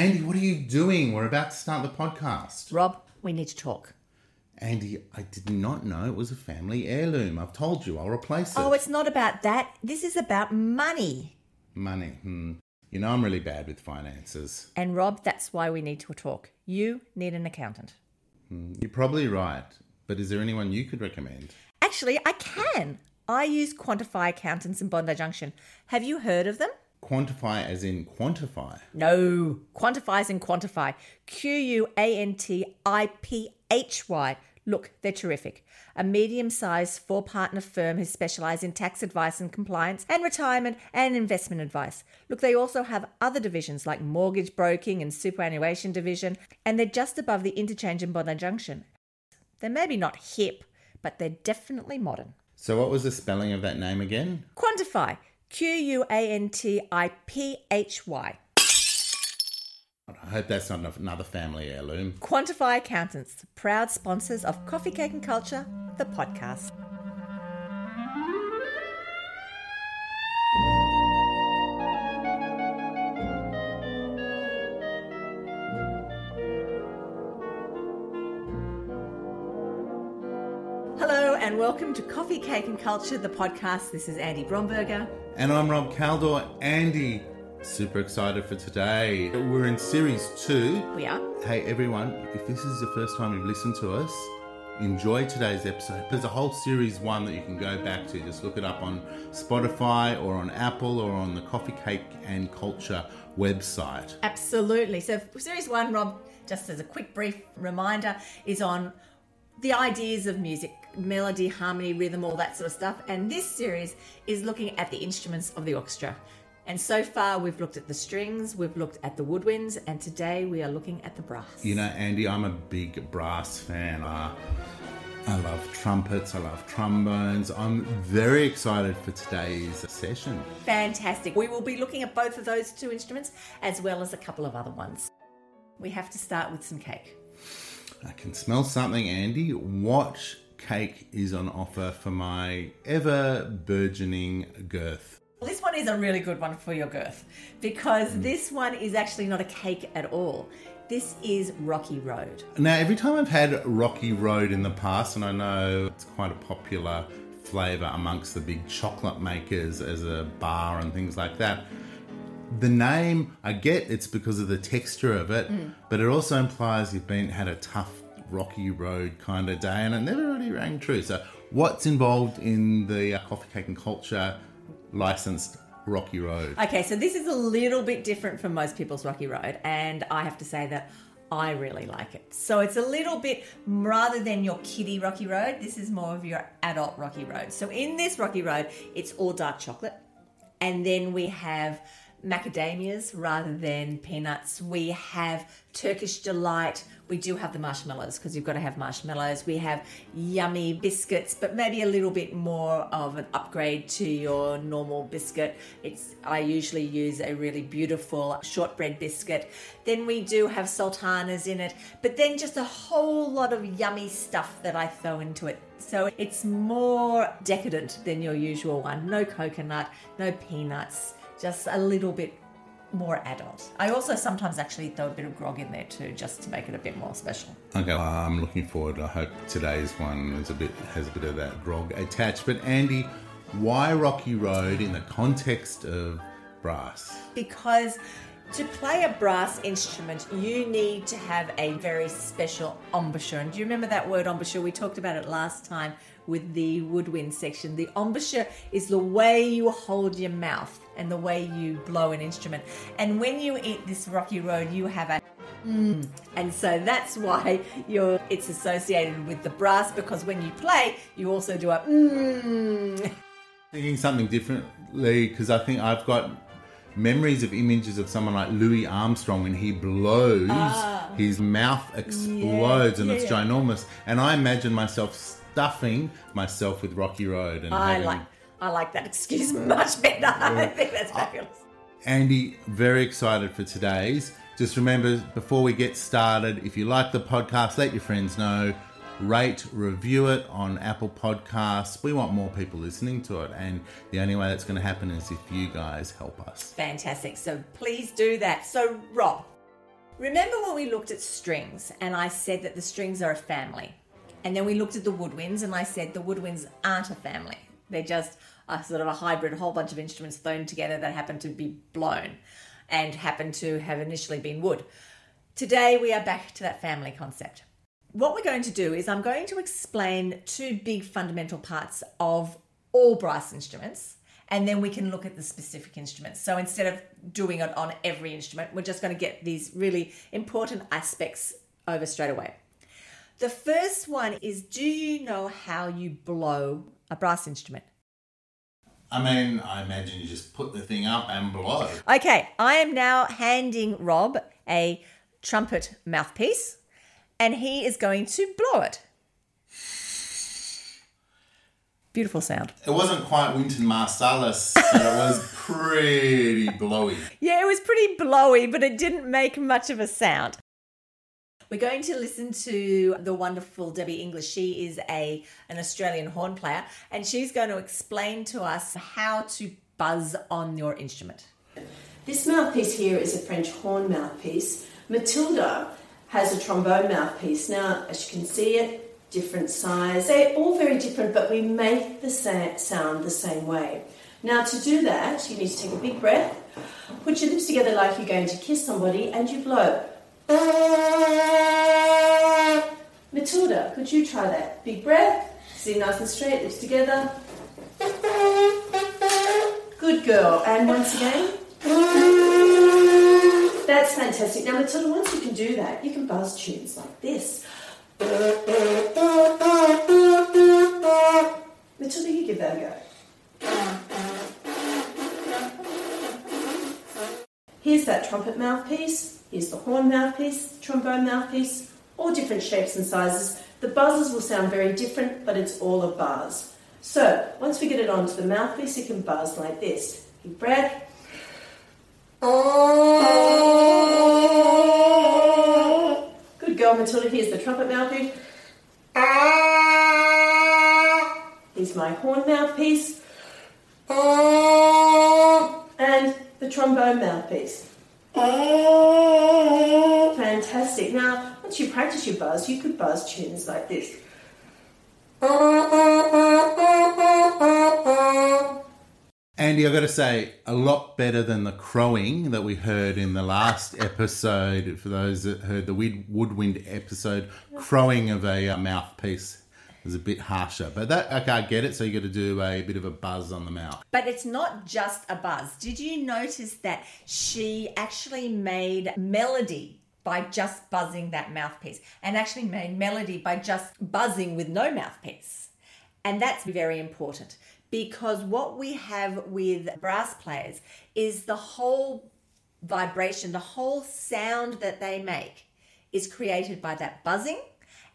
Andy, what are you doing? We're about to start the podcast. Rob, we need to talk. Andy, I did not know it was a family heirloom. I've told you, I'll replace it. Oh, it's not about that. This is about money. Money. Hmm. You know, I'm really bad with finances. And Rob, that's why we need to talk. You need an accountant. You're probably right, but is there anyone you could recommend? Actually, I can. I use Quantiphy Accountants in Bondi Junction. Have you heard of them? Quantify as in quantify. No. Quantiphy's in Quantiphy. Q U A N T I P H Y. Look, they're terrific. A medium sized four partner firm who specialise in tax advice and compliance and retirement and investment advice. Look, they also have other divisions like mortgage broking and superannuation division, and they're just above the interchange in Bondi Junction. They're maybe not hip, but they're definitely modern. So, what was the spelling of that name again? Quantiphy. Q U A N T I P H Y. I hope that's not another family heirloom. Quantiphy Accountants, proud sponsors of Coffee Cake and Culture, the podcast. Hello and welcome to Coffee Cake and Culture, the podcast. This is Andy Bromberger. And I'm Rob Caldor. Andy, super excited for today. We're in series two. We are. Hey everyone, if this is the first time you've listened to us, enjoy today's episode. There's a whole series one that you can go back to. Just look it up on Spotify or on Apple or on the Coffee Cake and Culture website. Absolutely. So, series one, Rob, just as a quick brief reminder, is on the ideas of music melody, harmony, rhythm, all that sort of stuff. And this series is looking at the instruments of the orchestra. And so far, we've looked at the strings, we've looked at the woodwinds, and today we are looking at the brass. You know, Andy, I'm a big brass fan. Uh, I love trumpets, I love trombones. I'm very excited for today's session. Fantastic. We will be looking at both of those two instruments as well as a couple of other ones. We have to start with some cake. I can smell something, Andy. What cake is on offer for my ever burgeoning girth? This one is a really good one for your girth because hmm. this one is actually not a cake at all. This is Rocky Road. Now, every time I've had Rocky Road in the past, and I know it's quite a popular flavour amongst the big chocolate makers as a bar and things like that, the name I get it's because of the texture of it, but it also implies you've been had a tough rocky road kind of day, and it never really rang true. So, what's involved in the uh, coffee cake and culture licensed Rocky Road? Okay, so this is a little bit different from most people's Rocky Road, and I have to say that I really like it. So it's a little bit rather than your kiddie Rocky Road, this is more of your adult Rocky Road. So in this Rocky Road, it's all dark chocolate, and then we have macadamias rather than peanuts. We have Turkish delight. We do have the marshmallows because you've got to have marshmallows. We have yummy biscuits, but maybe a little bit more of an upgrade to your normal biscuit. It's I usually use a really beautiful shortbread biscuit. Then we do have sultanas in it, but then just a whole lot of yummy stuff that I throw into it. So it's more decadent than your usual one. No coconut, no peanuts, just a little bit more adult. I also sometimes actually throw a bit of grog in there too, just to make it a bit more special. Okay, well, I'm looking forward. I hope today's one is a bit has a bit of that grog attached. But Andy, why Rocky Road in the context of brass? Because to play a brass instrument, you need to have a very special embouchure. And do you remember that word embouchure? We talked about it last time with the woodwind section. The embouchure is the way you hold your mouth and the way you blow an instrument. And when you eat this rocky road, you have a mm. and so that's why you're it's associated with the brass because when you play, you also do a mm. Thinking something differently because I think I've got memories of images of someone like Louis Armstrong and he blows, ah. his mouth explodes and Yeah, it's yeah. ginormous. And I imagine myself stuffing myself with Rocky Road and I having like I like that excuse much better. I think that's fabulous. Uh, Andy, very excited for today's. Just remember, before we get started, if you like the podcast, let your friends know. Rate, review it on Apple Podcasts. We want more people listening to it, and the only way that's going to happen is if you guys help us. Fantastic. So please do that. So, Rob, Remember when we looked at strings and I said that the strings are a family? And then we looked at the woodwinds and I said the woodwinds aren't a family. They're just a sort of a hybrid, a whole bunch of instruments thrown together that happen to be blown and happen to have initially been wood. Today we are back to that family concept. What we're going to do is I'm going to explain two big fundamental parts of all brass instruments and then we can look at the specific instruments. So instead of doing it on every instrument, we're just going to get these really important aspects over straight away. The first one is do you know how you blow a brass instrument? I mean, I imagine you just put the thing up and blow. Okay, I am now handing Rob a trumpet mouthpiece and he is going to blow it. Beautiful sound. It wasn't quite Wynton Marsalis, but it was pretty blowy. Yeah, it was pretty blowy, but it didn't make much of a sound. We're going to listen to the wonderful Debbie English. She is a an Australian horn player, and she's going to explain to us how to buzz on your instrument. This mouthpiece here is a French horn mouthpiece. Matilda has a trombone mouthpiece. Now, as you can see it, different size. They're all very different, but we make the sound the same way. Now, to do that, you need to take a big breath, put your lips together like you're going to kiss somebody, and you blow. Matilda, could you try that? Big breath, see nice and straight, lips together. Good girl. And once again. That's fantastic. Now, Matilda, once you can do that, you can buzz tunes like this. Matilda, you give that a go. Here's that trumpet mouthpiece, here's the horn mouthpiece, trombone mouthpiece, all different shapes and sizes. The buzzes will sound very different, but it's all a buzz. So, once we get it onto the mouthpiece, it can buzz like this. Deep breath. Good girl, Matilda. Here's the trumpet mouthpiece. Here's my horn mouthpiece. And the trombone mouthpiece. Fantastic. Now, once you practice your buzz, you could buzz tunes like this. Andy, I've got to say, a lot better than the crowing that we heard in the last episode. For those that heard the woodwind episode, crowing of a uh, mouthpiece is a bit harsher. But that, okay, I get it. So you got to do a bit of a buzz on the mouth. But it's not just a buzz. Did you notice that she actually made melody by just buzzing that mouthpiece and actually made melody by just buzzing with no mouthpiece? And that's very important because what we have with brass players is the whole vibration, the whole sound that they make is created by that buzzing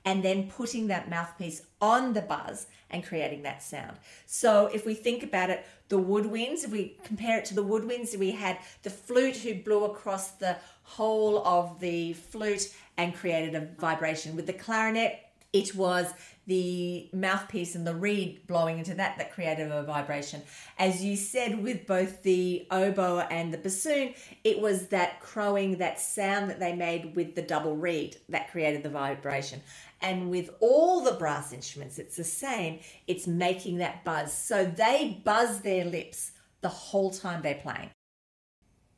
and then putting that mouthpiece on the buzz and creating that sound. So if we think about it, the woodwinds, if we compare it to the woodwinds, we had the flute who blew across the whole of the flute and created a vibration. With the clarinet, it was the mouthpiece and the reed blowing into that that created a vibration. As you said, with both the oboe and the bassoon, it was that crowing, that sound that they made with the double reed that created the vibration. And with all the brass instruments, it's the same. It's making that buzz. So they buzz their lips the whole time they're playing.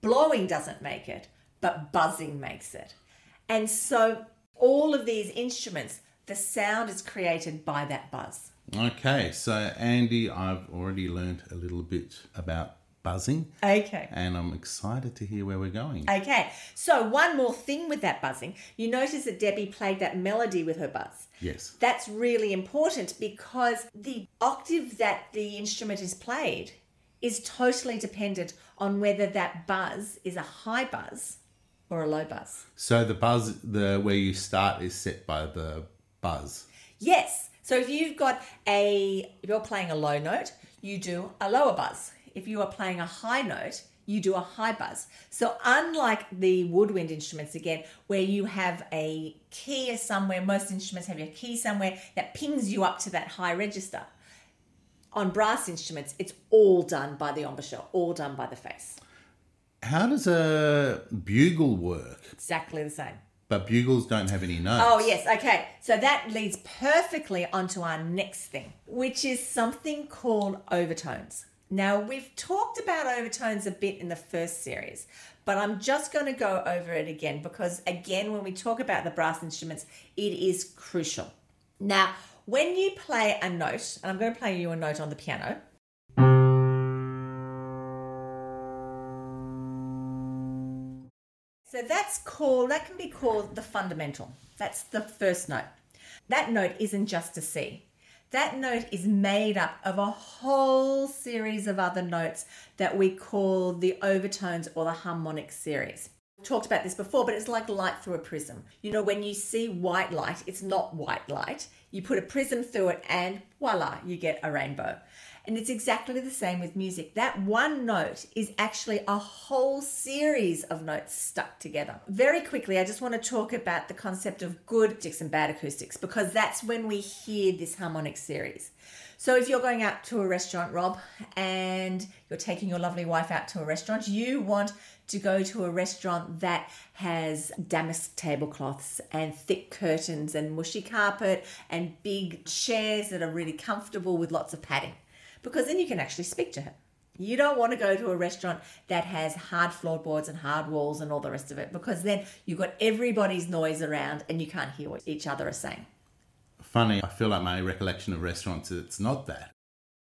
Blowing doesn't make it, but buzzing makes it. And so all of these instruments, the sound is created by that buzz. Okay, so Andy, I've already learned a little bit about buzzing. Okay. And I'm excited to hear where we're going. Okay, so one more thing with that buzzing. You notice that Debbie played that melody with her buzz. Yes. That's really important because the octave that the instrument is played is totally dependent on whether that buzz is a high buzz or a low buzz. So the buzz, the where you start, is set by the buzz. Yes. So if you've got a, if you're playing a low note, you do a lower buzz. If you are playing a high note, you do a high buzz. So unlike the woodwind instruments again, where you have a key somewhere, most instruments have your key somewhere that pings you up to that high register. On brass instruments, it's all done by the embouchure, all done by the face. How does a bugle work? Exactly the same. But bugles don't have any notes. Oh, yes. Okay. So that leads perfectly onto our next thing, which is something called overtones. Now, we've talked about overtones a bit in the first series, but I'm just going to go over it again because, again, when we talk about the brass instruments, it is crucial. Now, when you play a note, and I'm going to play you a note on the piano. So that's called, that can be called the fundamental. That's the first note. That note isn't just a C. That note is made up of a whole series of other notes that we call the overtones or the harmonic series. We've talked about this before, but it's like light through a prism. You know, when you see white light, it's not white light. You put a prism through it and voila, you get a rainbow. And it's exactly the same with music. That one note is actually a whole series of notes stuck together. Very quickly, I just want to talk about the concept of good acoustics and bad acoustics because that's when we hear this harmonic series. So if you're going out to a restaurant, Rob, and you're taking your lovely wife out to a restaurant, you want to go to a restaurant that has damask tablecloths and thick curtains and mushy carpet and big chairs that are really comfortable with lots of padding because then you can actually speak to her. You don't want to go to a restaurant that has hard floorboards and hard walls and all the rest of it because then you've got everybody's noise around and you can't hear what each other are saying. Funny, I feel like my recollection of restaurants, it's not that.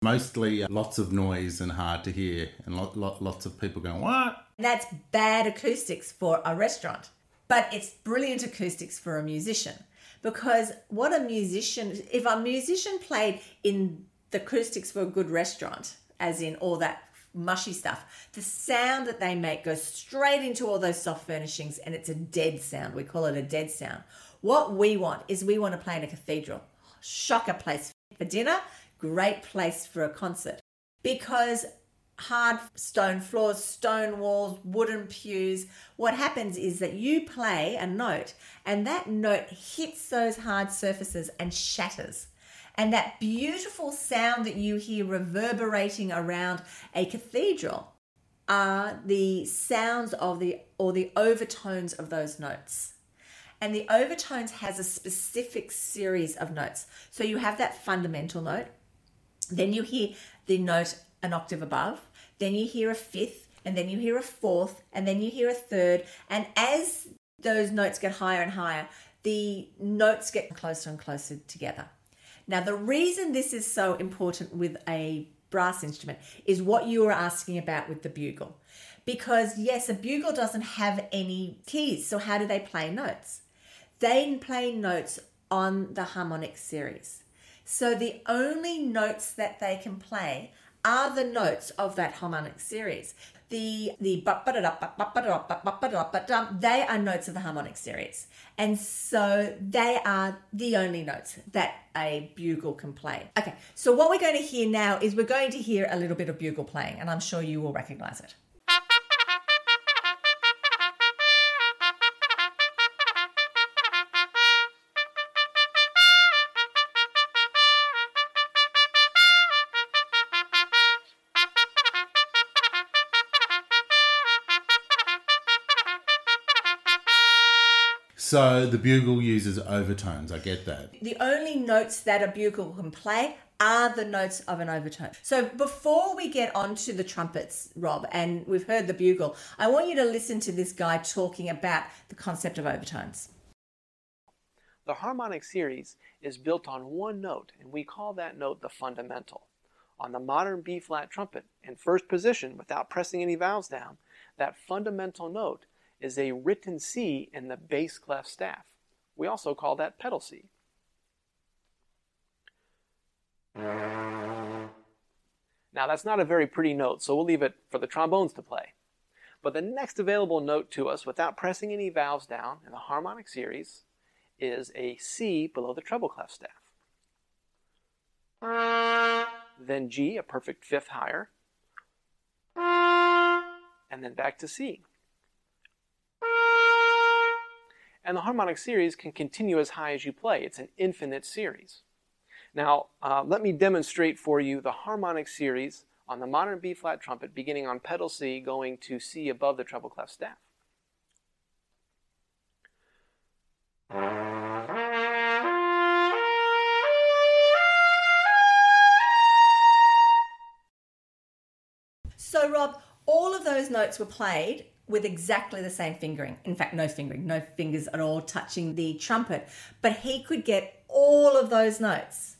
Mostly uh, lots of noise and hard to hear, and lot, lot, lots of people going, What? That's bad acoustics for a restaurant, but it's brilliant acoustics for a musician because what a musician, if a musician played in the acoustics for a good restaurant, as in all that mushy stuff, the sound that they make goes straight into all those soft furnishings and it's a dead sound. We call it a dead sound. What we want is we want to play in a cathedral. Shocker place for dinner, great place for a concert. Because hard stone floors, stone walls, wooden pews, what happens is that you play a note and that note hits those hard surfaces and shatters. And that beautiful sound that you hear reverberating around a cathedral are the sounds of the or the overtones of those notes. And the overtones has a specific series of notes. So you have that fundamental note, then you hear the note an octave above, then you hear a fifth, and then you hear a fourth, and then you hear a third. And as those notes get higher and higher, the notes get closer and closer together. Now, the reason this is so important with a brass instrument is what you were asking about with the bugle. Because, yes, a bugle doesn't have any keys. So, how do they play notes? They play notes on the harmonic series. So, the only notes that they can play are the notes of that harmonic series. The the they are notes of the harmonic series, and so they are the only notes that a bugle can play. Okay, so what we're going to hear now is we're going to hear a little bit of bugle playing, and I'm sure you will recognize it. So the bugle uses overtones. I get that. The only notes that a bugle can play are the notes of an overtone. So before we get on to the trumpets, Rob, and we've heard the bugle, I want you to listen to this guy talking about the concept of overtones. The harmonic series is built on one note, and we call that note the fundamental. On the modern B flat trumpet, in first position without pressing any valves down, that fundamental note is a written C in the bass clef staff. We also call that pedal C. Now that's not a very pretty note, so we'll leave it for the trombones to play. But the next available note to us without pressing any valves down in the harmonic series is a C below the treble clef staff. Then G, a perfect fifth higher. And then back to C. And the harmonic series can continue as high as you play. It's an infinite series. Now, uh, let me demonstrate for you the harmonic series on the modern B flat trumpet, beginning on pedal C, going to C above the treble clef staff. So, Rob, all of those notes were played with exactly the same fingering. In fact, no fingering, no fingers at all touching the trumpet. But he could get all of those notes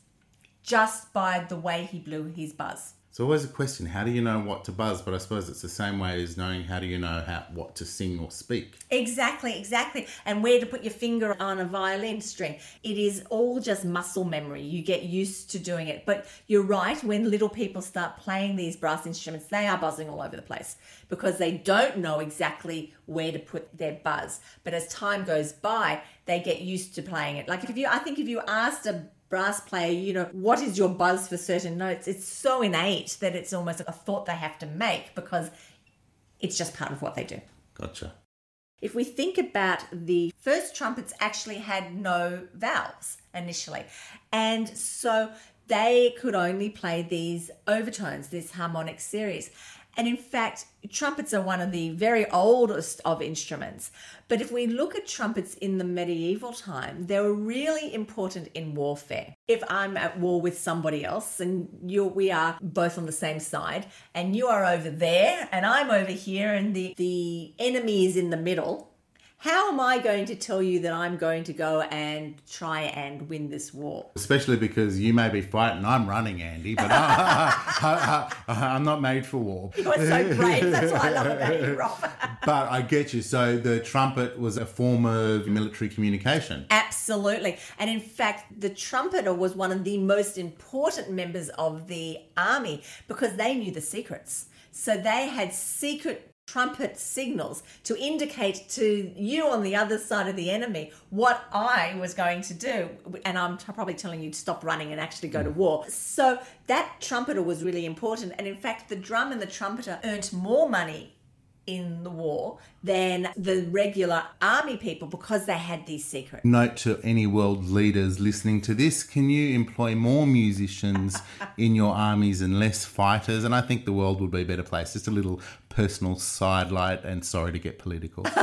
just by the way he blew his buzz. It's always a question: How do you know what to buzz? But I suppose it's the same way as knowing how do you know how what to sing or speak. Exactly, exactly. And where to put your finger on a violin string. It is all just muscle memory. You get used to doing it. But you're right, when little people start playing these brass instruments, they are buzzing all over the place because they don't know exactly where to put their buzz. But as time goes by, they get used to playing it. Like if you I think if you asked a brass player, you know, what is your buzz for certain notes? It's so innate that it's almost a thought they have to make because it's just part of what they do. Gotcha. If we think about the first trumpets actually had no valves initially. And so they could only play these overtones, this harmonic series. And in fact, trumpets are one of the very oldest of instruments. But if we look at trumpets in the medieval time, they were really important in warfare. If I'm at war with somebody else and you we are both on the same side and you are over there and I'm over here and the, the enemy is in the middle, how am I going to tell you that I'm going to go and try and win this war? Especially because you may be fighting, I'm running, Andy, but I, am not made for war. You are so brave. That's what I love about you, Rob. but I get you. So the trumpet was a form of military communication. Absolutely. And in fact, the trumpeter was one of the most important members of the army because they knew the secrets. So they had secret trumpet signals to indicate to you on the other side of the enemy what I was going to do. And I'm probably telling you to stop running and actually go to mm. war. So that trumpeter was really important. And in fact, the drum and the trumpeter earned more money in the war than the regular army people because they had these secrets. Note to any world leaders listening to this can you employ more musicians in your armies and less fighters? And I think the world would be a better place. Just a little personal sidelight, and sorry to get political.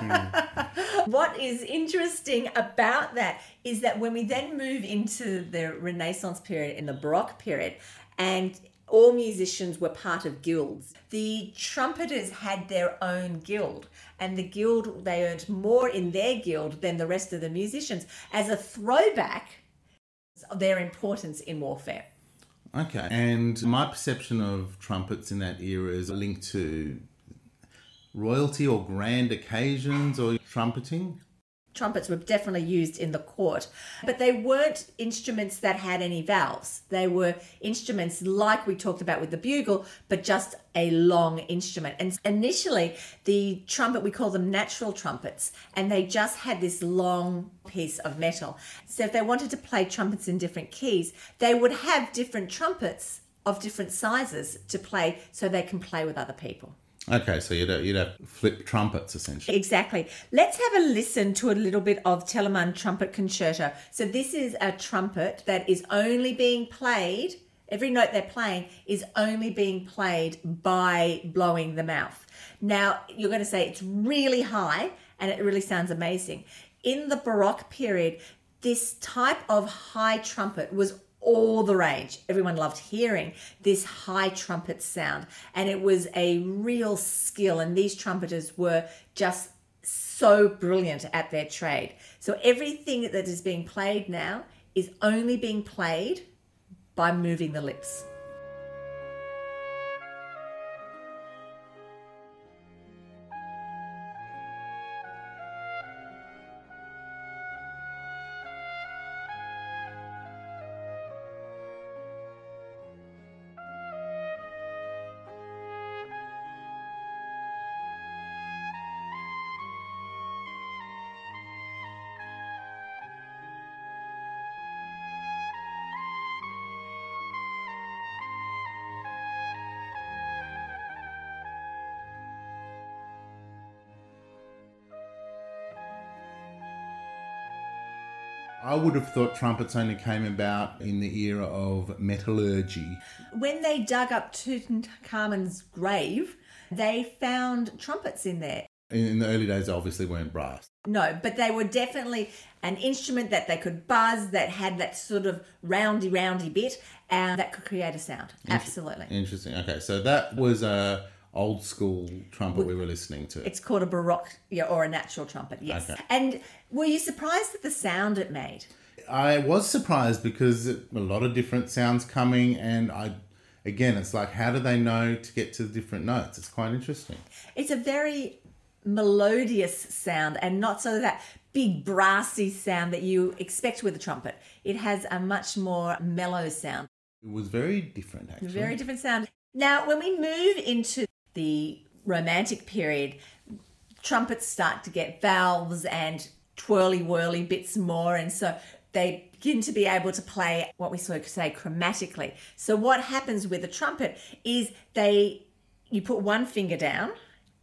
Hmm. What is interesting about that is that when we then move into the Renaissance period, in the Baroque period, and all musicians were part of guilds. The trumpeters had their own guild, and the guild, they earned more in their guild than the rest of the musicians as a throwback of their importance in warfare. Okay. And my perception of trumpets in that era is linked to royalty or grand occasions or trumpeting trumpets were definitely used in the court, but they weren't instruments that had any valves. They were instruments like we talked about with the bugle, but just a long instrument. And initially, the trumpet, we call them natural trumpets, and they just had this long piece of metal. So if they wanted to play trumpets in different keys, they would have different trumpets of different sizes to play so they can play with other people. Okay, so you'd you'd have flip trumpets essentially. Exactly. Let's have a listen to a little bit of Telemann Trumpet Concerto. So this is a trumpet that is only being played. Every note they're playing is only being played by blowing the mouth. Now, you're going to say it's really high and it really sounds amazing. In the Baroque period, this type of high trumpet was all the rage. Everyone loved hearing this high trumpet sound, and it was a real skill. And these trumpeters were just so brilliant at their trade. So everything that is being played now is only being played by moving the lips. I would have thought trumpets only came about in the era of metallurgy. When they dug up Tutankhamun's grave, they found trumpets in there. In, in the early days, they obviously weren't brass. No, but they were definitely an instrument that they could buzz, that had that sort of roundy, roundy bit, and that could create a sound. Absolutely. Interesting. Okay, so that was a old school trumpet we were listening to. It's called a baroque yeah, or a natural trumpet, yes. Okay. And were you surprised at the sound it made? I was surprised because a lot of different sounds coming, and I, again, it's like, how do they know to get to the different notes? It's quite interesting. It's a very melodious sound and not so that big brassy sound that you expect with a trumpet. It has a much more mellow sound. It was very different, actually. Very different sound. Now, when we move into the romantic period, trumpets start to get valves and twirly whirly bits more, and so they begin to be able to play what we sort of say chromatically. So what happens with a trumpet is they you put one finger down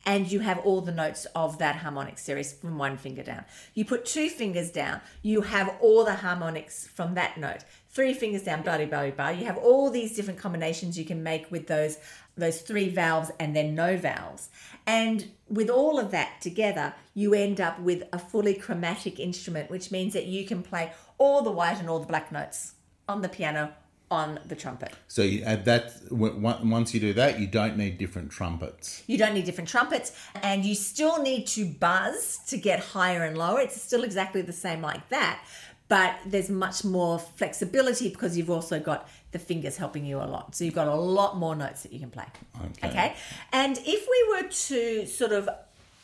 and you have all the notes of that harmonic series from one finger down. You put two fingers down, you have all the harmonics from that note. Three fingers down, blah blah blah blah. You have all these different combinations you can make with those those three valves and then no valves. And with all of that together, you end up with a fully chromatic instrument, which means that you can play all the white and all the black notes on the piano on the trumpet. So you add that once you do that, you don't need different trumpets. You don't need different trumpets, and you still need to buzz to get higher and lower. It's still exactly the same like that, but there's much more flexibility because you've also got the fingers helping you a lot. So you've got a lot more notes that you can play. Okay. Okay. And if we were to sort of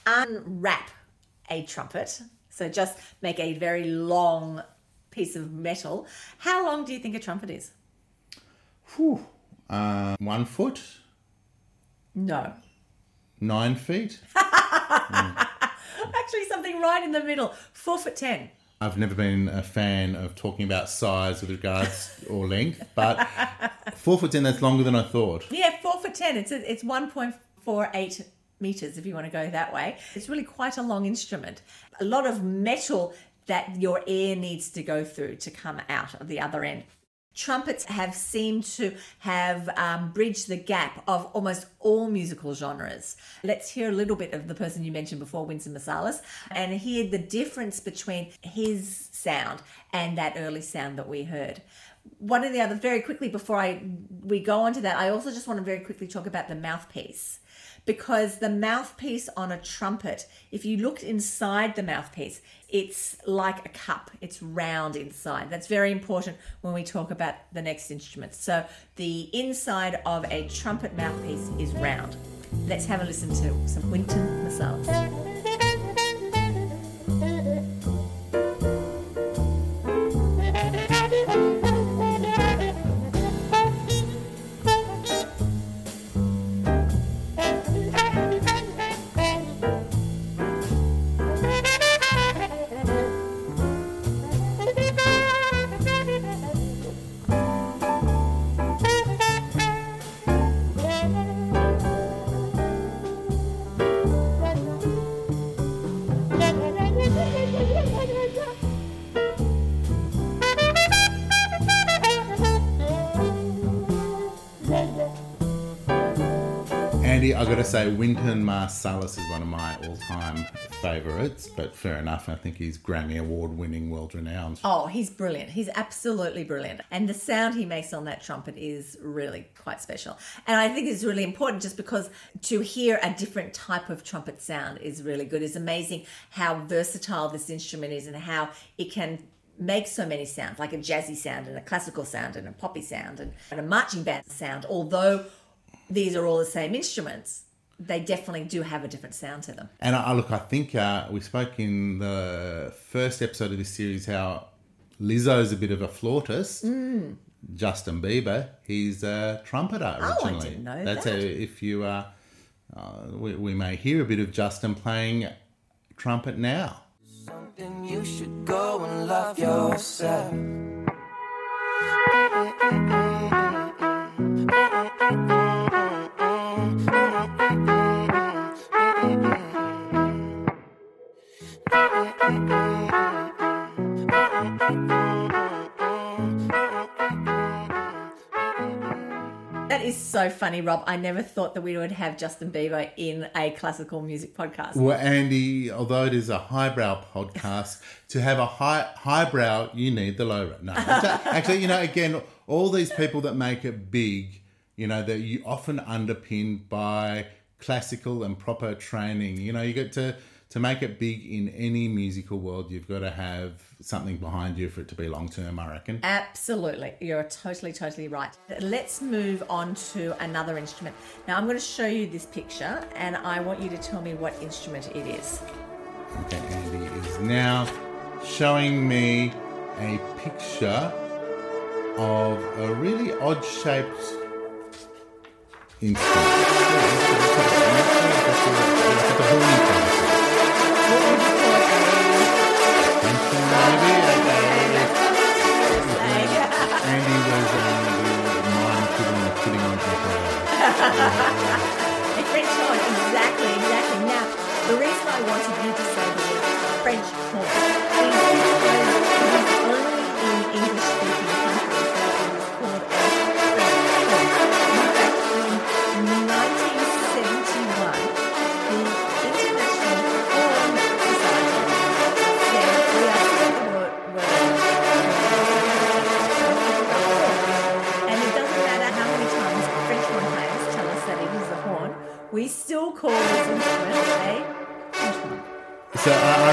unwrap a trumpet, so just make a very long piece of metal, how long do you think a trumpet is? Whew. Uh, one foot, No. nine feet. Actually, something right in the middle. Four foot ten. I've never been a fan of talking about size with regards or length, but four foot ten, that's longer than I thought. Yeah, four foot ten. It's a, it's one point four eight meters if you want to go that way. It's really quite a long instrument. A lot of metal that your air needs to go through to come out of the other end. Trumpets have seemed to have um, bridged the gap of almost all musical genres. Let's hear a little bit of the person you mentioned before, Wynton Marsalis, and hear the difference between his sound and that early sound that we heard. One of the other, very quickly before I we go on to that, I also just want to very quickly talk about the mouthpiece because the mouthpiece on a trumpet, if you looked inside the mouthpiece, it's like a cup. It's round inside. That's very important when we talk about the next instrument. So the inside of a trumpet mouthpiece is round. Let's have a listen to some Wynton Marsalis. Got to say, Wynton Marsalis is one of my all-time favourites, but fair enough. I think he's Grammy Award-winning, world-renowned. Oh, he's brilliant. He's absolutely brilliant. And the sound he makes on that trumpet is really quite special. And I think it's really important just because to hear a different type of trumpet sound is really good. It's amazing how versatile this instrument is and how it can make so many sounds, like a jazzy sound and a classical sound and a poppy sound and, and a marching band sound. Although these are all the same instruments, they definitely do have a different sound to them. And I, look, I think uh, we spoke in the first episode of this series how Lizzo's a bit of a flautist. Justin Bieber, he's a trumpeter originally. Oh, I originally. didn't know That's that. A, if you, uh, uh, we, we may hear a bit of Justin playing trumpet now. Then you should go and love yourself. That is so funny, Rob. I never thought that we would have Justin Bieber in a classical music podcast. Well, Andy, although it is a highbrow podcast, to have a high highbrow, you need the lowbrow. No, actually, actually, you know, again, all these people that make it big, you know, that you often underpinned by classical and proper training. You know, you get to to make it big in any musical world, you've got to have something behind you for it to be long term. I reckon. Absolutely. You're totally, totally right. Let's move on to another instrument. Now, I'm going to show you this picture and I want you to tell me what instrument it is. Okay, Andy is now showing me a picture of a really odd shaped instrument. Exactly, exactly. Now, the reason I wanted you to say the word French horn is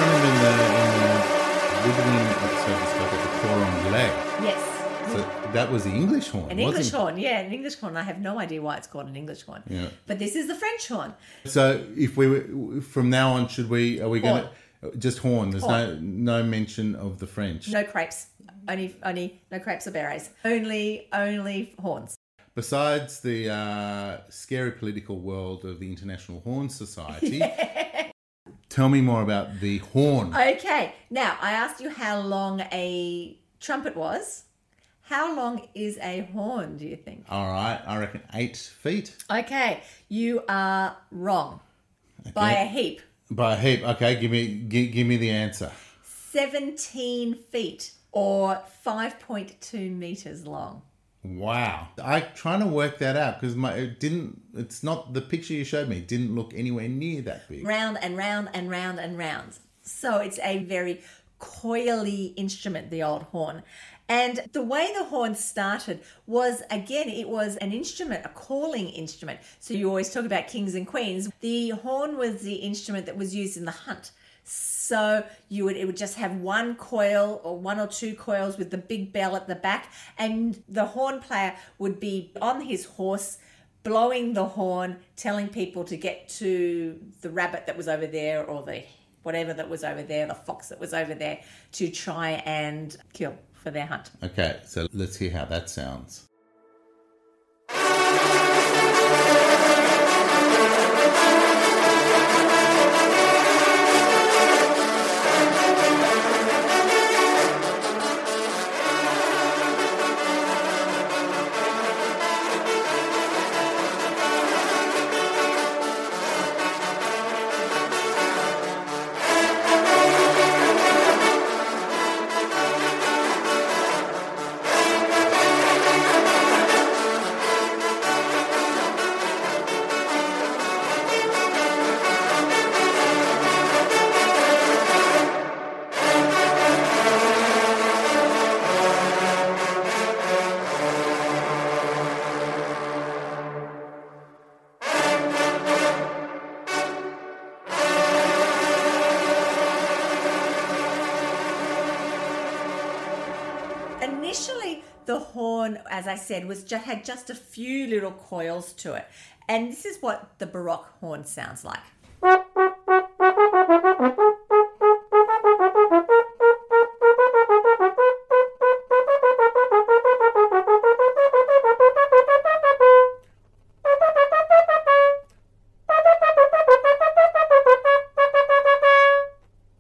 remember in the, in the Woodwind episode we spoke of the cor anglais. Yes. So that was the English horn. An English it? horn, yeah, an English horn. I have no idea why it's called an English horn. Yeah. But this is the French horn. So if we were from now on, should we are we going to just horn? There's Horn. no no mention of the French. No crepes. Only only no crepes or berets. Only only horns. Besides the uh, scary political world of the International Horn Society, tell me more about the horn. Okay. Now I asked you how long a trumpet was. How long is a horn, do you think? All right, I reckon eight feet Okay, you are wrong by a heap. by a heap. Okay, give me give, give me the answer. 17 feet or 5.2 meters long. Wow, I trying to work that out because my it didn't. It's not the picture you showed me. Didn't look anywhere near that big. Round and round and round and round. So it's a very coily instrument, the old horn. And the way the horn started was again, it was an instrument, a calling instrument. So you always talk about kings and queens. The horn was the instrument that was used in the hunt. So you would it would just have one coil or one or two coils with the big bell at the back, and the horn player would be on his horse blowing the horn, telling people to get to the rabbit that was over there or the whatever that was over there, the fox that was over there, to try and kill for their hunt. Okay, so let's hear how that sounds. The horn, as I said, was just, had just a few little coils to it, and this is what the Baroque horn sounds like.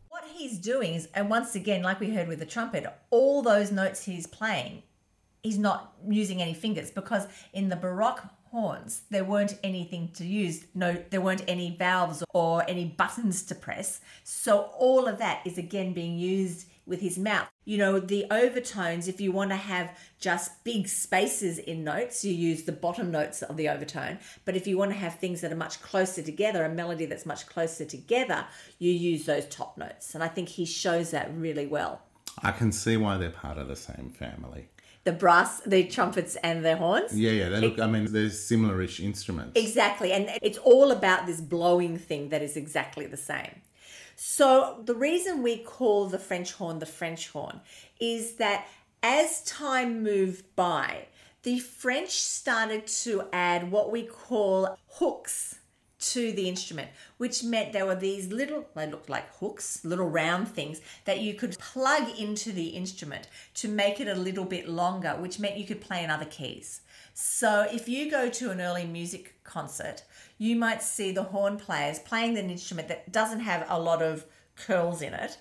What he's doing is, and once again, like we heard with the trumpet, all those notes he's playing, he's not using any fingers because in the Baroque horns there weren't anything to use. No, there weren't any valves or any buttons to press. So all of that is again being used with his mouth. You know, the overtones, if you want to have just big spaces in notes, you use the bottom notes of the overtone. But if you want to have things that are much closer together, a melody that's much closer together, you use those top notes. And I think he shows that really well. I can see why they're part of the same family. The brass, the trumpets, and the horns. Yeah, yeah. They look. I mean, they're similar-ish instruments. Exactly. And it's all about this blowing thing that is exactly the same. So, the reason we call the French horn the French horn is that as time moved by, the French started to add what we call hooks to the instrument, which meant there were these little, they looked like hooks, little round things that you could plug into the instrument to make it a little bit longer, which meant you could play in other keys. So if you go to an early music concert, you might see the horn players playing an instrument that doesn't have a lot of curls in it,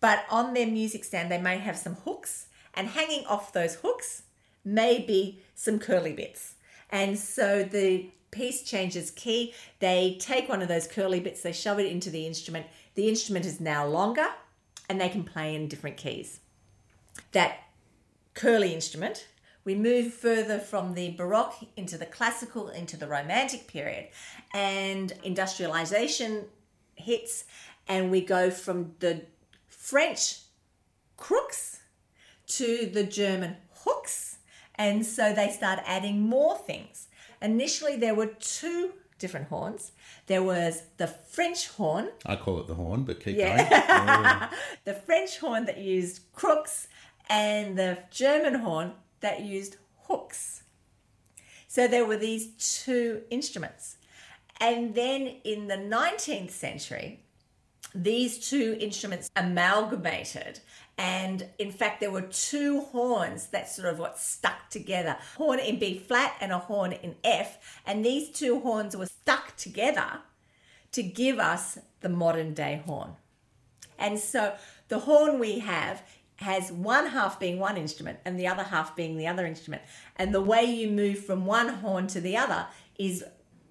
but on their music stand, they may have some hooks, and hanging off those hooks may be some curly bits. And so the piece changes key. They take one of those curly bits, they shove it into the instrument. The instrument is now longer and they can play in different keys. That curly instrument, we move further from the Baroque into the classical, into the Romantic period, and industrialization hits, and we go from the French crooks to the German hooks. And so they start adding more things. Initially, there were two different horns. There was the French horn, I call it the horn, but keep Yeah. going. the French horn that used crooks, and the German horn that used hooks. So there were these two instruments. And then in the 19th century, these two instruments amalgamated and in fact there were two horns that sort of what stuck together horn in b flat and a horn in f and these two horns were stuck together to give us the modern day horn and so the horn we have has one half being one instrument and the other half being the other instrument. And the way you move from one horn to the other is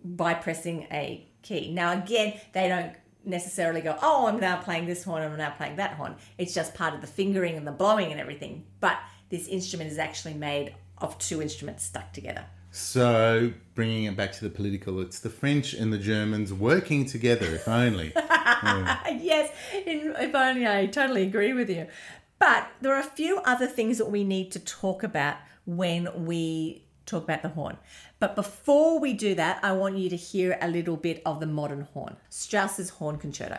by pressing a key. Now, again, they don't necessarily go, oh, I'm now playing this horn and I'm now playing that horn. It's just part of the fingering and the blowing and everything. But this instrument is actually made of two instruments stuck together. So, bringing it back to the political, it's the French and the Germans working together, if only. yes, in, if only I totally agree with you. But there are a few other things that we need to talk about when we talk about the horn. But before we do that, I want you to hear a little bit of the modern horn, Strauss's Horn Concerto.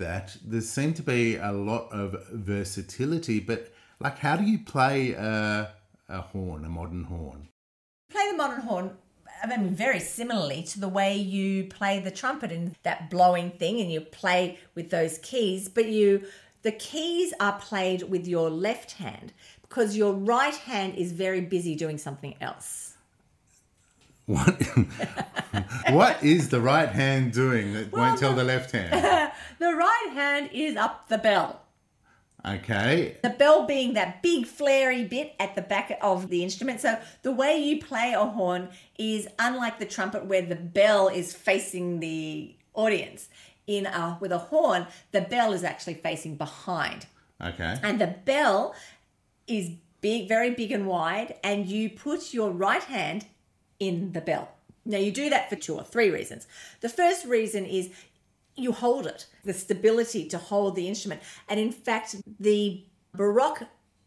That. There seemed to be a lot of versatility, but like, how do you play a, a horn, a modern horn? play the modern horn I mean, very similarly to the way you play the trumpet and that blowing thing, and you play with those keys, but you the keys are played with your left hand because your right hand is very busy doing something else. What, what is the right hand doing that won't tell the left hand? The right hand is up the bell. Okay. The bell being that big flary bit at the back of the instrument. So the way you play a horn is unlike the trumpet where the bell is facing the audience. In a, with a horn, the bell is actually facing behind. Okay. And the bell is big, very big and wide, and you put your right hand in the bell. Now, you do that for two or three reasons. The first reason is you hold it, the stability to hold the instrument. And in fact, the Baroque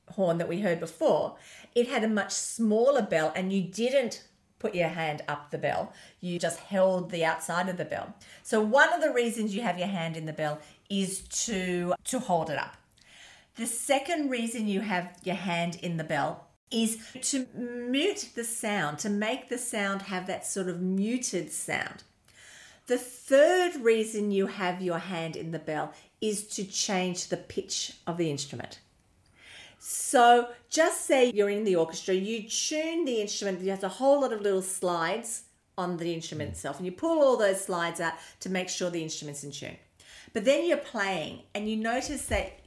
horn that we heard before, it had a much smaller bell, and you didn't put your hand up the bell. You just held the outside of the bell. So one of the reasons you have your hand in the bell is to to hold it up. The second reason you have your hand in the bell is to mute the sound, to make the sound have that sort of muted sound. The third reason you have your hand in the bell is to change the pitch of the instrument. So, just say you're in the orchestra, you tune the instrument, you have a whole lot of little slides on the instrument itself, and you pull all those slides out to make sure the instrument's in tune. But then you're playing, and you notice that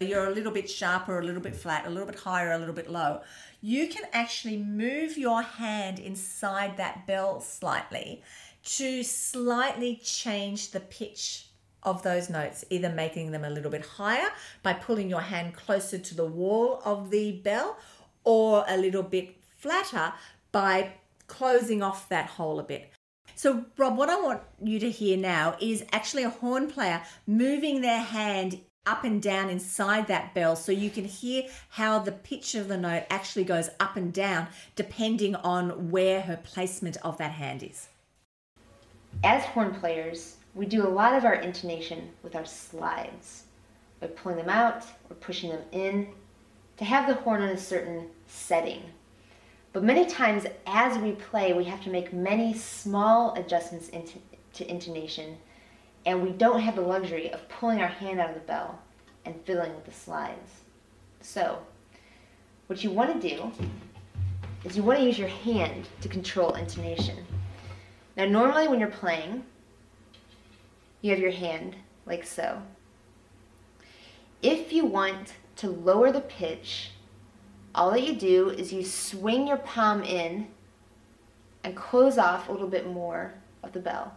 you're a little bit sharper, a little bit flat, a little bit higher, a little bit low. You can actually move your hand inside that bell slightly to slightly change the pitch of those notes, either making them a little bit higher by pulling your hand closer to the wall of the bell, or a little bit flatter by closing off that hole a bit. So, Rob, what I want you to hear now is actually a horn player moving their hand up and down inside that bell so you can hear how the pitch of the note actually goes up and down depending on where her placement of that hand is. As horn players, we do a lot of our intonation with our slides by pulling them out or pushing them in to have the horn in a certain setting. But many times as we play, we have to make many small adjustments into, to intonation, and we don't have the luxury of pulling our hand out of the bell and fiddling with the slides. So, what you want to do is you want to use your hand to control intonation. Now, normally when you're playing, you have your hand like so. If you want to lower the pitch, all that you do is you swing your palm in and close off a little bit more of the bell,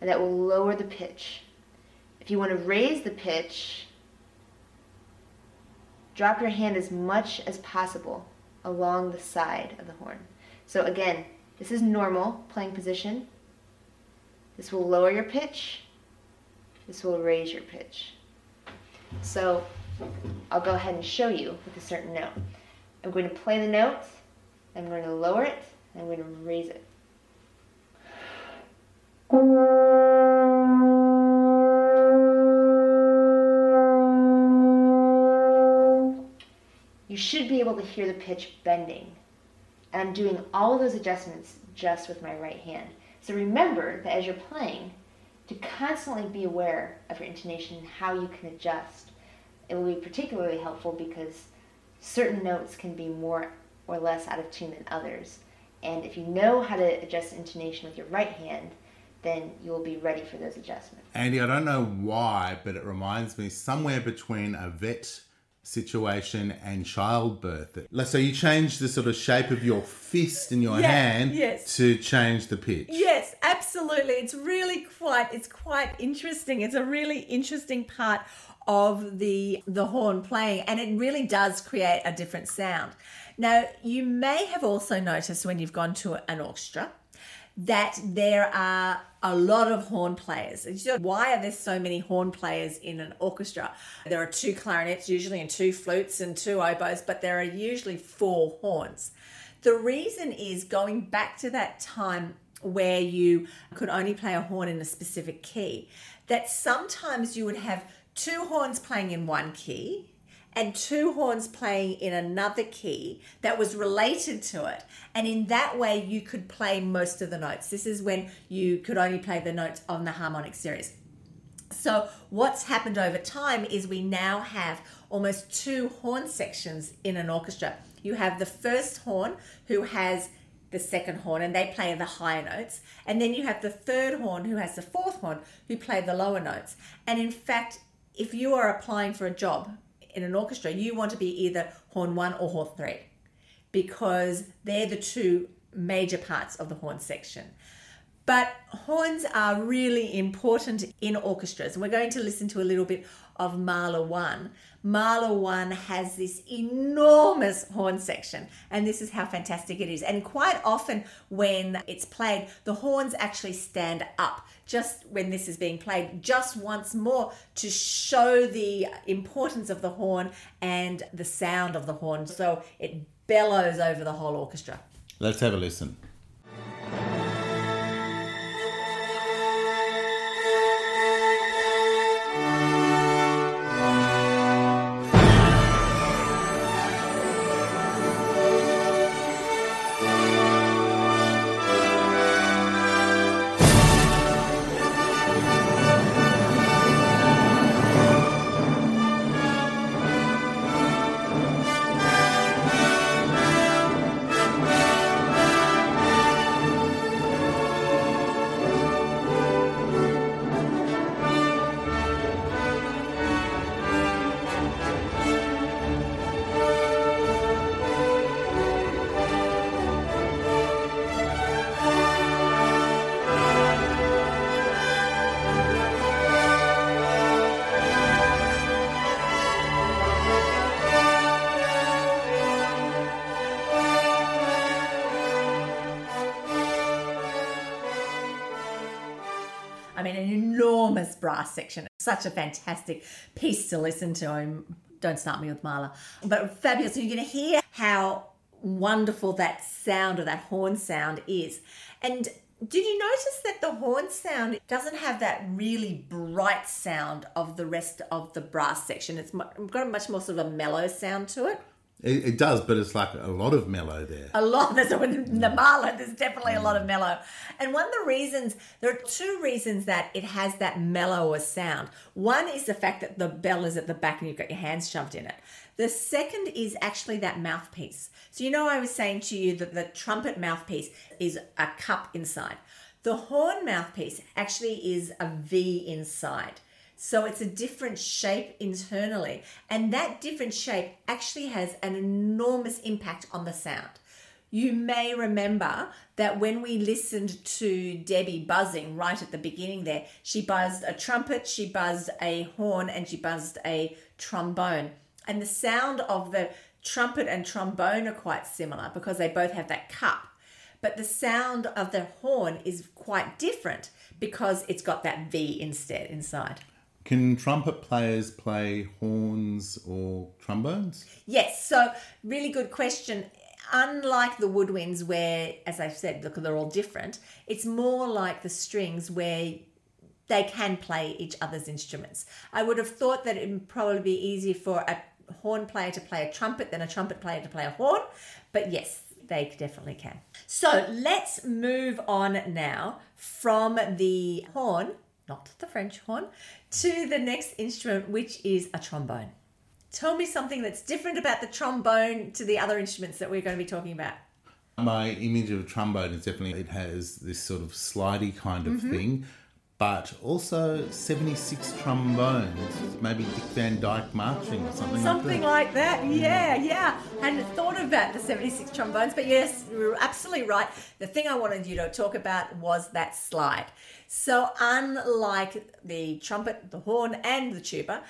and that will lower the pitch. If you want to raise the pitch, drop your hand as much as possible along the side of the horn. So again, this is normal playing position. This will lower your pitch. This will raise your pitch. So I'll go ahead and show you with a certain note. I'm going to play the note, I'm going to lower it, I'm going to raise it. You should be able to hear the pitch bending. And I'm doing all of those adjustments just with my right hand. So remember that as you're playing, to constantly be aware of your intonation and how you can adjust. It will be particularly helpful because certain notes can be more or less out of tune than others. And if you know how to adjust intonation with your right hand, then you will be ready for those adjustments. Andy, I don't know why, but it reminds me somewhere between a vet situation and childbirth. Let's you change the sort of shape of your fist in your Yeah, hand yes. to change the pitch. Yes, absolutely. It's really quite it's quite interesting. It's a really interesting part of the the horn playing and it really does create a different sound. Now, you may have also noticed when you've gone to an orchestra that there are a lot of horn players. Why are there so many horn players in an orchestra? There are two clarinets usually and two flutes and two oboes, but there are usually four horns. The reason is going back to that time where you could only play a horn in a specific key, that sometimes you would have two horns playing in one key and two horns playing in another key that was related to it. And in that way, you could play most of the notes. This is when you could only play the notes on the harmonic series. So, what's happened over time is we now have almost two horn sections in an orchestra. You have the first horn who has the second horn and they play the higher notes. And then you have the third horn who has the fourth horn who play the lower notes. And in fact, if you are applying for a job in an orchestra, you want to be either horn one or horn three because they're the two major parts of the horn section. But horns are really important in orchestras. We're going to listen to a little bit of Mahler 1. Mahler 1 has this enormous horn section, and this is how fantastic it is. And quite often, when it's played, the horns actually stand up just when this is being played, just once more to show the importance of the horn and the sound of the horn. So it bellows over the whole orchestra. Let's have a listen. Brass section. Such a fantastic piece to listen to. I'm, don't start me with Mahler, but fabulous. You're going to hear how wonderful that sound or that horn sound is. And did you notice that the horn sound doesn't have that really bright sound of the rest of the brass section? It's got a much more sort of a mellow sound to it. It, it does, but it's like a lot of mellow there. a lot. There's in the. There's definitely a lot of mm. mellow, and one of the reasons there are two reasons that it has that mellower sound. One is the fact that the bell is at the back and you've got your hands shoved in it. The second is actually that mouthpiece. So you know I was saying to you that the trumpet mouthpiece is a cup inside. The horn mouthpiece actually is a V inside. So it's a different shape internally. And that different shape actually has an enormous impact on the sound. You may remember that when we listened to Debbie buzzing right at the beginning there, she buzzed a trumpet, she buzzed a horn, and she buzzed a trombone. And the sound of the trumpet and trombone are quite similar because they both have that cup. But the sound of the horn is quite different because it's got that V instead inside. Can trumpet players play horns or trombones? Yes, so really good question. Unlike the woodwinds, where, as I've said, look, they're all different, it's more like the strings where they can play each other's instruments. I would have thought that it would probably be easier for a horn player to play a trumpet than a trumpet player to play a horn, but yes, they definitely can. So let's move on now from the horn, not the French horn, to the next instrument, which is a trombone. Tell me something that's different about the trombone to the other instruments that we're going to be talking about. My image of a trombone is definitely it has this sort of slidey kind of mm-hmm. thing, but also 76 trombones, maybe Dick Van Dyke marching or something, Something like that. Something like that, yeah, yeah. Hadn't thought about the 76 trombones, but yes, you're absolutely right. The thing I wanted you to talk about was that slide. So, unlike the trumpet, the horn, and the tuba,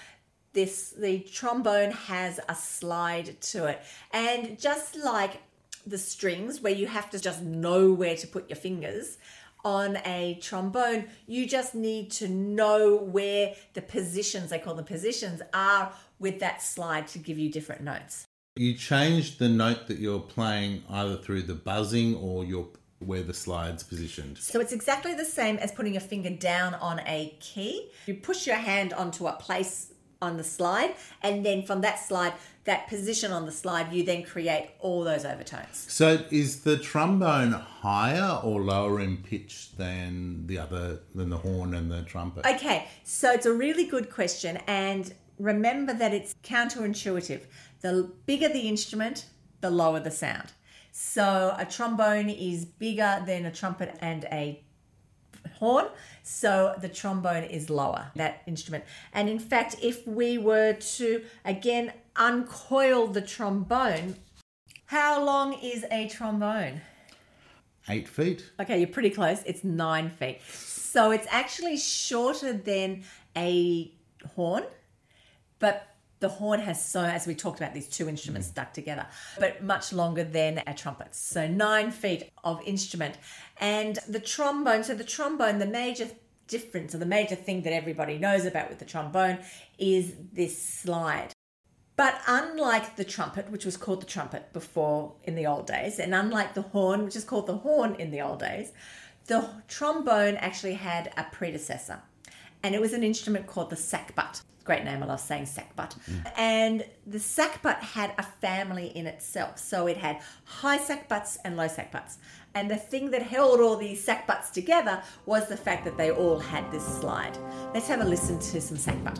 this the trombone has a slide to it, and just like the strings, where you have to just know where to put your fingers. On a trombone, you just need to know where the positions, they call them positions, are with that slide to give you different notes. You change the note that you're playing either through the buzzing or your where the slide's positioned. So it's exactly the same as putting your finger down on a key. You push your hand onto a place on the slide, and then from that slide, that position on the slide, you then create all those overtones. So is the trombone higher or lower in pitch than the other than the horn and the trumpet? Okay, so it's a really good question, and remember that it's counterintuitive. The bigger the instrument, the lower the sound. So a trombone is bigger than a trumpet and a horn, so the trombone is lower, that instrument. And in fact, if we were to again uncoil the trombone, how long is a trombone? Eight feet. Okay, you're pretty close. It's nine feet. So it's actually shorter than a horn, but the horn has so, as we talked about, these two instruments mm. stuck together, but much longer than a trumpet. So nine feet of instrument. And the trombone, so the trombone, the major difference or the major thing that everybody knows about with the trombone is this slide. But unlike the trumpet, which was called the trumpet before in the old days, and unlike the horn, which is called the horn in the old days, the trombone actually had a predecessor. And it was an instrument called the sackbut. Great name, I love saying sackbut. Mm. And the sackbut had a family in itself. So it had high sackbuts and low sackbuts. And the thing that held all these sackbuts together was the fact that they all had this slide. Let's have a listen to some sackbut.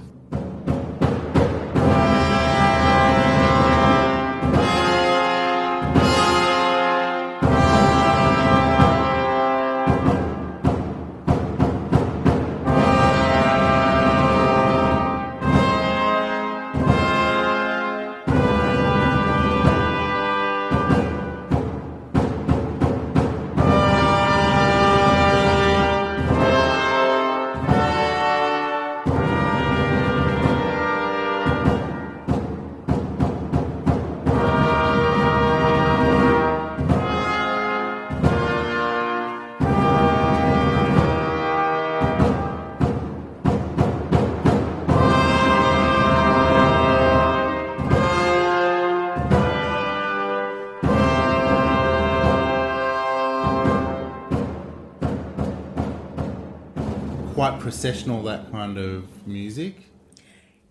Processional, that kind of music.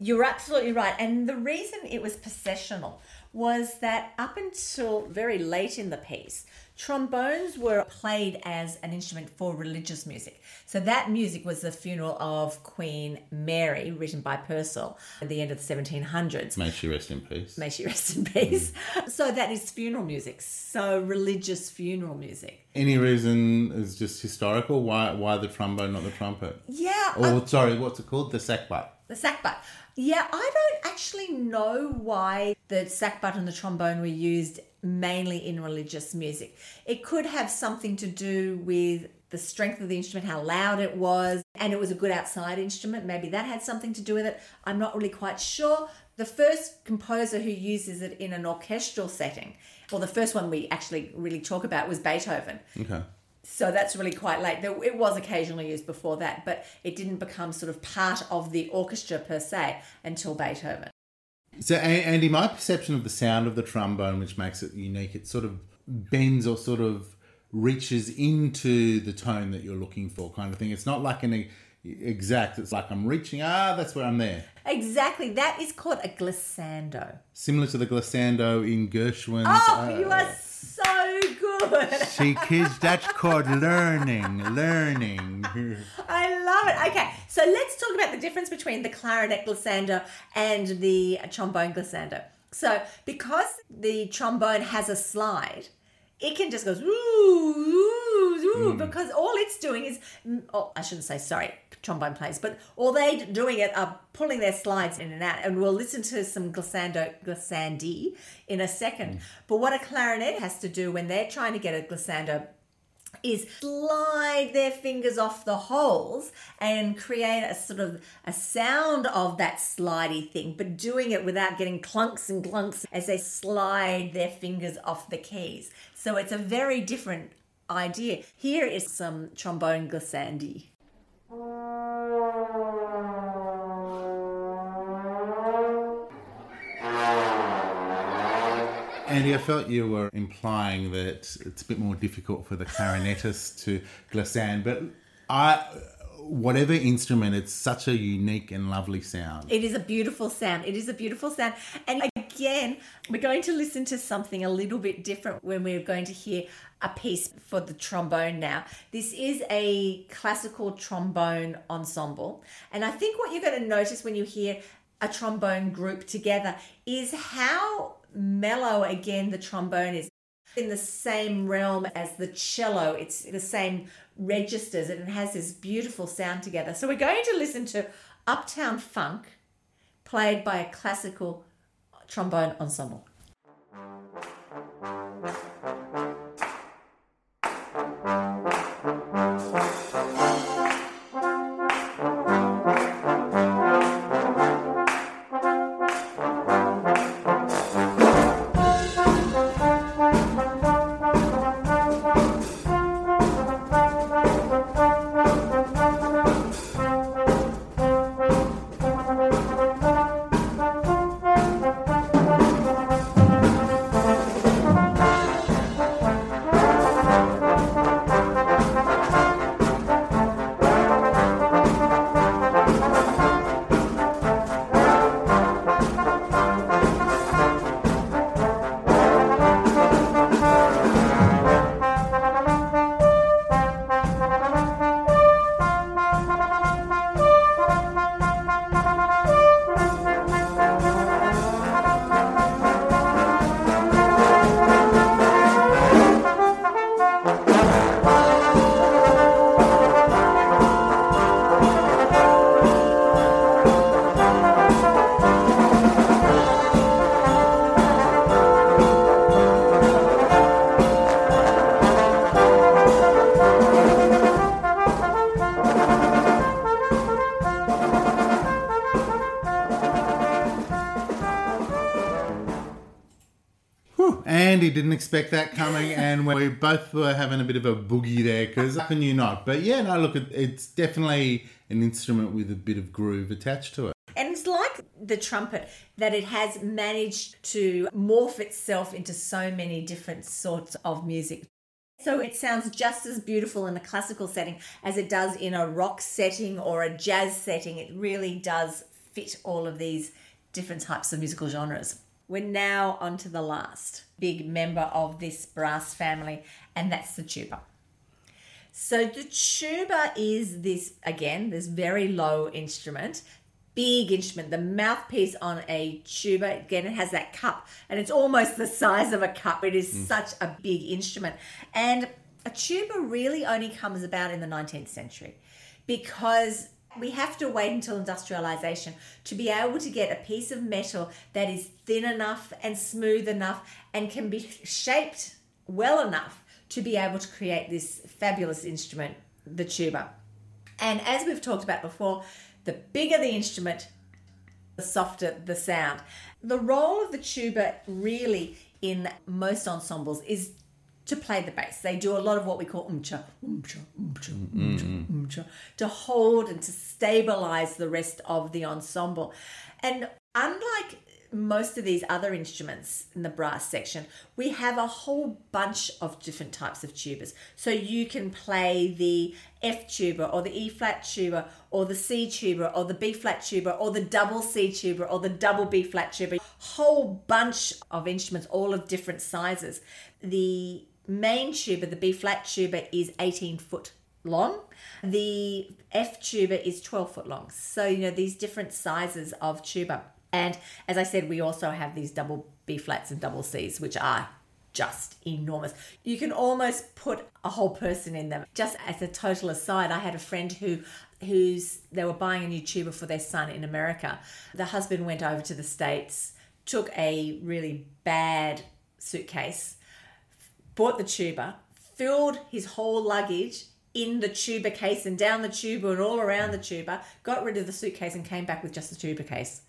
You're absolutely right. And the reason it was processional was that up until very late in the piece, trombones were played as an instrument for religious music. So that music was the funeral of Queen Mary, written by Purcell at the end of the 1700s. May she rest in peace. May she rest in peace. So that is funeral music. So religious funeral music. Any reason is just historical? Why why the trombone, not the trumpet? Yeah. Or sorry, what's it called? The sackbut. The sackbut. Yeah, I don't actually know why the sackbut and the trombone were used mainly in religious music. It could have something to do with the strength of the instrument, how loud it was, and it was a good outside instrument. Maybe that had something to do with it. I'm not really quite sure. The first composer who uses it in an orchestral setting, well, the first one we actually really talk about was Beethoven. Okay. So that's really quite late. It was occasionally used before that, but it didn't become sort of part of the orchestra per se until Beethoven. So, Andy, my perception of the sound of the trombone, which makes it unique, it sort of bends or sort of reaches into the tone that you're looking for, kind of thing. It's not like an exact. It's like I'm reaching. Ah, that's where I'm there. Exactly. That is called a glissando. Similar to the glissando in Gershwin's. Oh, uh, you are so good. See, kids, that's called learning. Learning. I love it. Okay, so let's talk about the difference between the clarinet glissando and the trombone glissando. So, because the trombone has a slide, it can just go ooh, ooh, ooh, because all it's doing is, mm, oh, I shouldn't say sorry, trombone players, but all they doing it are pulling their slides in and out. And we'll listen to some glissando, glissandi in a second. Mm. But what a clarinet has to do when they're trying to get a glissando is slide their fingers off the holes and create a sort of a sound of that slidey thing, but doing it without getting clunks and clunks as they slide their fingers off the keys. So it's a very different idea. Here is some trombone glissandi. Andy, I felt you were implying that it's a bit more difficult for the clarinetist to glissand, but I, whatever instrument, it's such a unique and lovely sound. It is a beautiful sound. It is a beautiful sound. And again, we're going to listen to something a little bit different when we're going to hear a piece for the trombone now. This is a classical trombone ensemble. And I think what you're going to notice when you hear a trombone group together is how mellow again the trombone is. in the same realm as the cello. It's the same registers and it has this beautiful sound together. So we're going to listen to Uptown Funk played by a classical trombone ensemble. Expect that coming, and we both were having a bit of a boogie there because how can you not? But yeah, no, look, it- it's definitely an instrument with a bit of groove attached to it. And it's like the trumpet that it has managed to morph itself into so many different sorts of music. So it sounds just as beautiful in a classical setting as it does in a rock setting or a jazz setting. It really does fit all of these different types of musical genres. We're now on to the last big member of this brass family, and that's the tuba. So the tuba is this again, this very low instrument, big instrument. The mouthpiece on a tuba again, it has that cup, and it's almost the size of a cup. It is mm. such a big instrument, and a tuba really only comes about in the 19th century because we have to wait until industrialization to be able to get a piece of metal that is thin enough and smooth enough and can be shaped well enough to be able to create this fabulous instrument, the tuba. And as we've talked about before, the bigger the instrument, the softer the sound. The role of the tuba really in most ensembles is to play the bass. They do a lot of what we call umcha, umcha, umcha, umcha, mm-hmm. umcha, to hold and to stabilize the rest of the ensemble. And unlike most of these other instruments in the brass section, we have a whole bunch of different types of tubas. So you can play the F tuba or the E flat tuba or the C tuba or the B flat tuba or the double C tuba or the double B flat tuba. Whole bunch of instruments, all of different sizes. The main tuba, the B flat tuba, is 18 foot long. The F tuba is 12 foot long. So, you know, these different sizes of tuba. And as I said, we also have these double B flats and double Cs, which are just enormous. You can almost put a whole person in them. Just as a total aside, I had a friend who who's they were buying a new tuba for their son in America. The husband went over to the States, took a really bad suitcase, bought the tuba, filled his whole luggage in the tuba case and down the tuba and all around the tuba, got rid of the suitcase and came back with just the tuba case.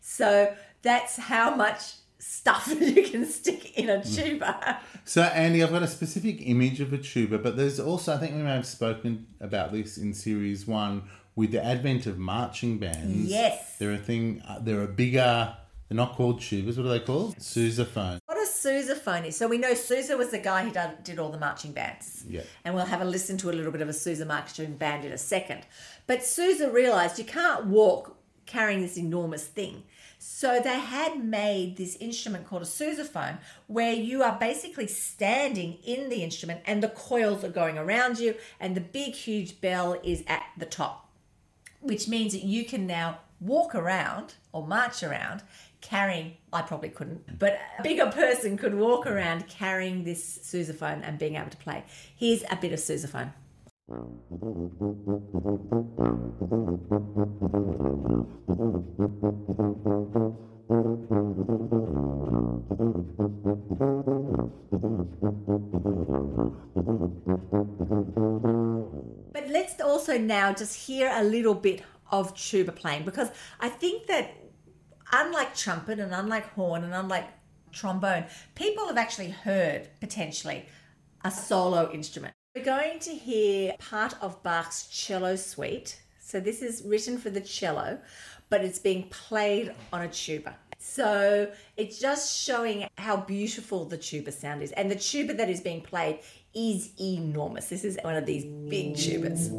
So that's how much stuff you can stick in a tuba. So, Andy, I've got a specific image of a tuba, but there's also, I think we may have spoken about this in series one with the advent of marching bands. Yes. They're a thing, uh, they're a bigger, they're not called tubas, what are they called? Sousaphone. What a sousaphone. So we know Sousa was the guy who done, did all the marching bands. Yeah. And we'll have a listen to a little bit of a Sousa marching band in a second. But Sousa realised you can't walk carrying this enormous thing. So they had made this instrument called a sousaphone where you are basically standing in the instrument and the coils are going around you and the big huge bell is at the top which means that you can now walk around or march around carrying, I probably couldn't, but a bigger person could walk around carrying this sousaphone and being able to play. Here's a bit of sousaphone. But let's also now just hear a little bit of tuba playing because I think that unlike trumpet and unlike horn and unlike trombone, people have actually heard potentially a solo instrument. We're going to hear part of Bach's cello suite. So this is written for the cello, but it's being played on a tuba. So it's just showing how beautiful the tuba sound is. And the tuba that is being played is enormous. This is one of these big tubas.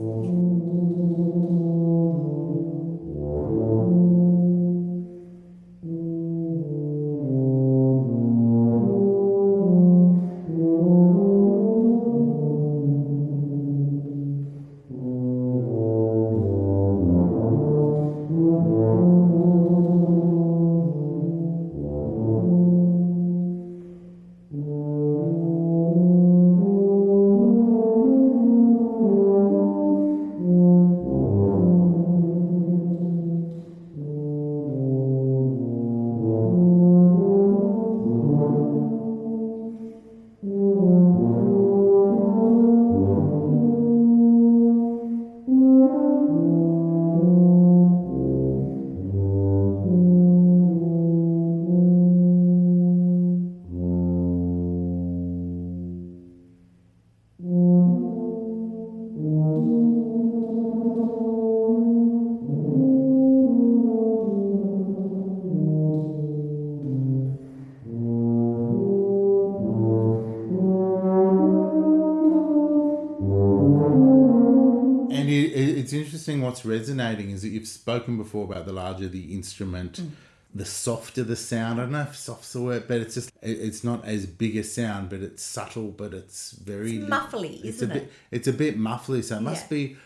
What's resonating is that you've spoken before about the larger the instrument, mm. the softer the sound. I don't know if soft's the word, but it's just it- it's not as big a sound, but it's subtle, but it's very It's muffly, it's isn't a bit, it? It's a bit muffly, so it must Yeah. be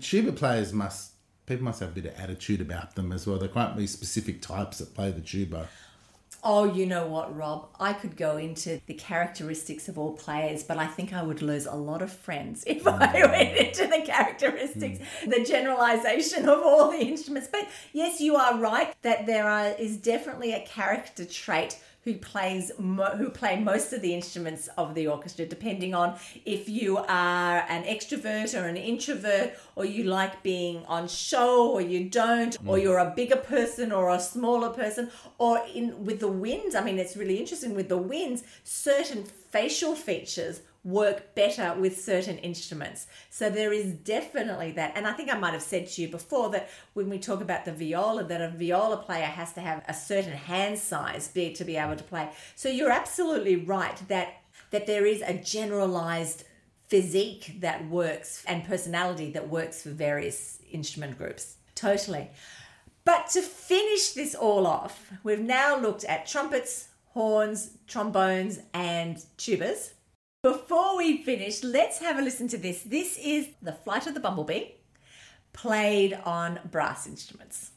tuba players must people must have a bit of attitude about them as well. There can't be specific types that play the tuba. Oh, you know what, Rob? I could go into the characteristics of all players, but I think I would lose a lot of friends if I mm. went into the characteristics, mm. the generalization of all the instruments. But yes, you are right that there are, is definitely a character trait who plays mo- who play most of the instruments of the orchestra depending on if you are an extrovert or an introvert or you like being on show or you don't or mm. you're a bigger person or a smaller person or in with the winds i mean it's really interesting with the winds certain facial features work better with certain instruments. So there is definitely that. And I think I might have said to you before that when we talk about the viola, that a viola player has to have a certain hand size be, to be able to play. So you're absolutely right that that there is a generalized physique that works and personality that works for various instrument groups. Totally. But to finish this all off, we've now looked at trumpets, horns, trombones, and tubas. Before we finish, let's have a listen to this. This is The Flight of the Bumblebee, played on brass instruments.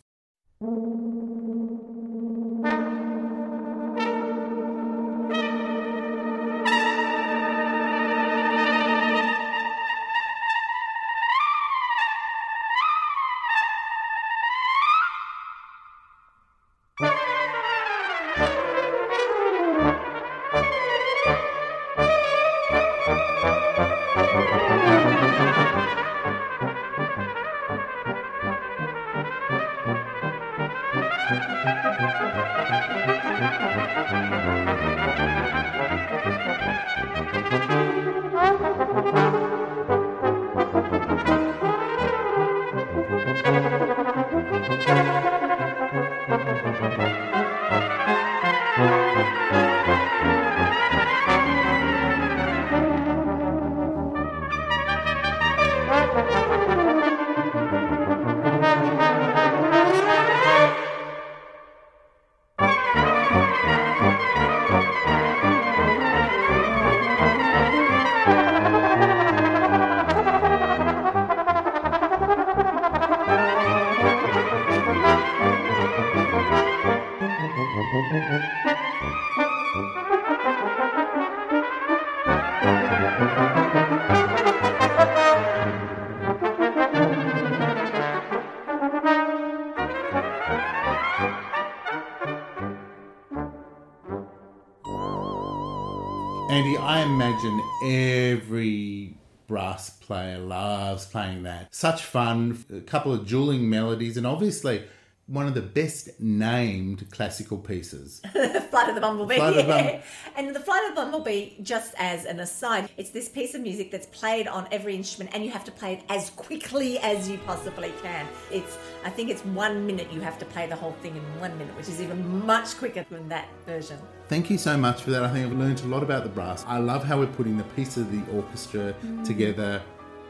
Such fun, a couple of dueling melodies, and obviously one of the best named classical pieces. Flight of the Bumblebee. Flight of the And the Flight of the Bumblebee, just as an aside, it's this piece of music that's played on every instrument and you have to play it as quickly as you possibly can. It's, I think it's one minute you have to play the whole thing in one minute, which is even much quicker than that version. Thank you so much for that. I think I've learned a lot about the brass. I love how we're putting the piece of the orchestra mm. together,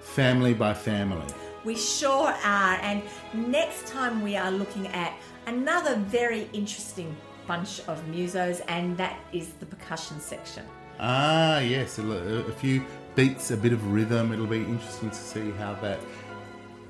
family by family. We sure are. And next time we are looking at another very interesting bunch of musos, and that is the percussion section. Ah, yes, a few beats, a bit of rhythm. It'll be interesting to see how that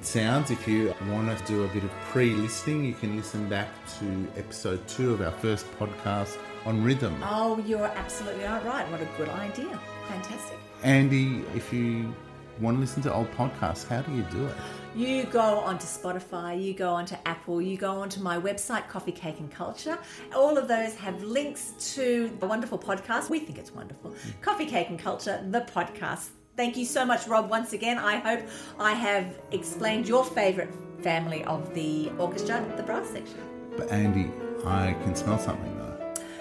sounds. If you want to do a bit of pre listening, you can listen back to episode two of our first podcast on rhythm. Oh, you're absolutely right. What a good idea. Fantastic. Andy, if you want to listen to old podcasts, how do you do it? You go onto Spotify, you go onto Apple, you go onto my website, Coffee, Cake and Culture. All of those have links to the wonderful podcast. We think it's wonderful. Mm. Coffee, Cake and Culture, the podcast. Thank you so much, Rob, once again. I hope I have explained your favourite family of the orchestra, the brass section. But Andy, I can smell something though.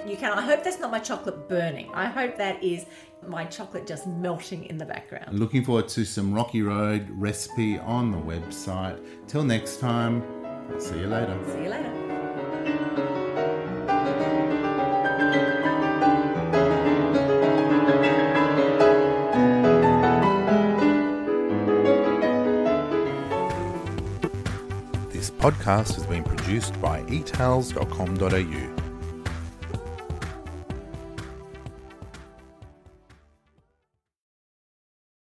You can. I hope that's not my chocolate burning. I hope that is my chocolate just melting in the background. Looking forward to some Rocky Road recipe on the website. Till next time, see you later. See you later. This podcast has been produced by eatals.com.au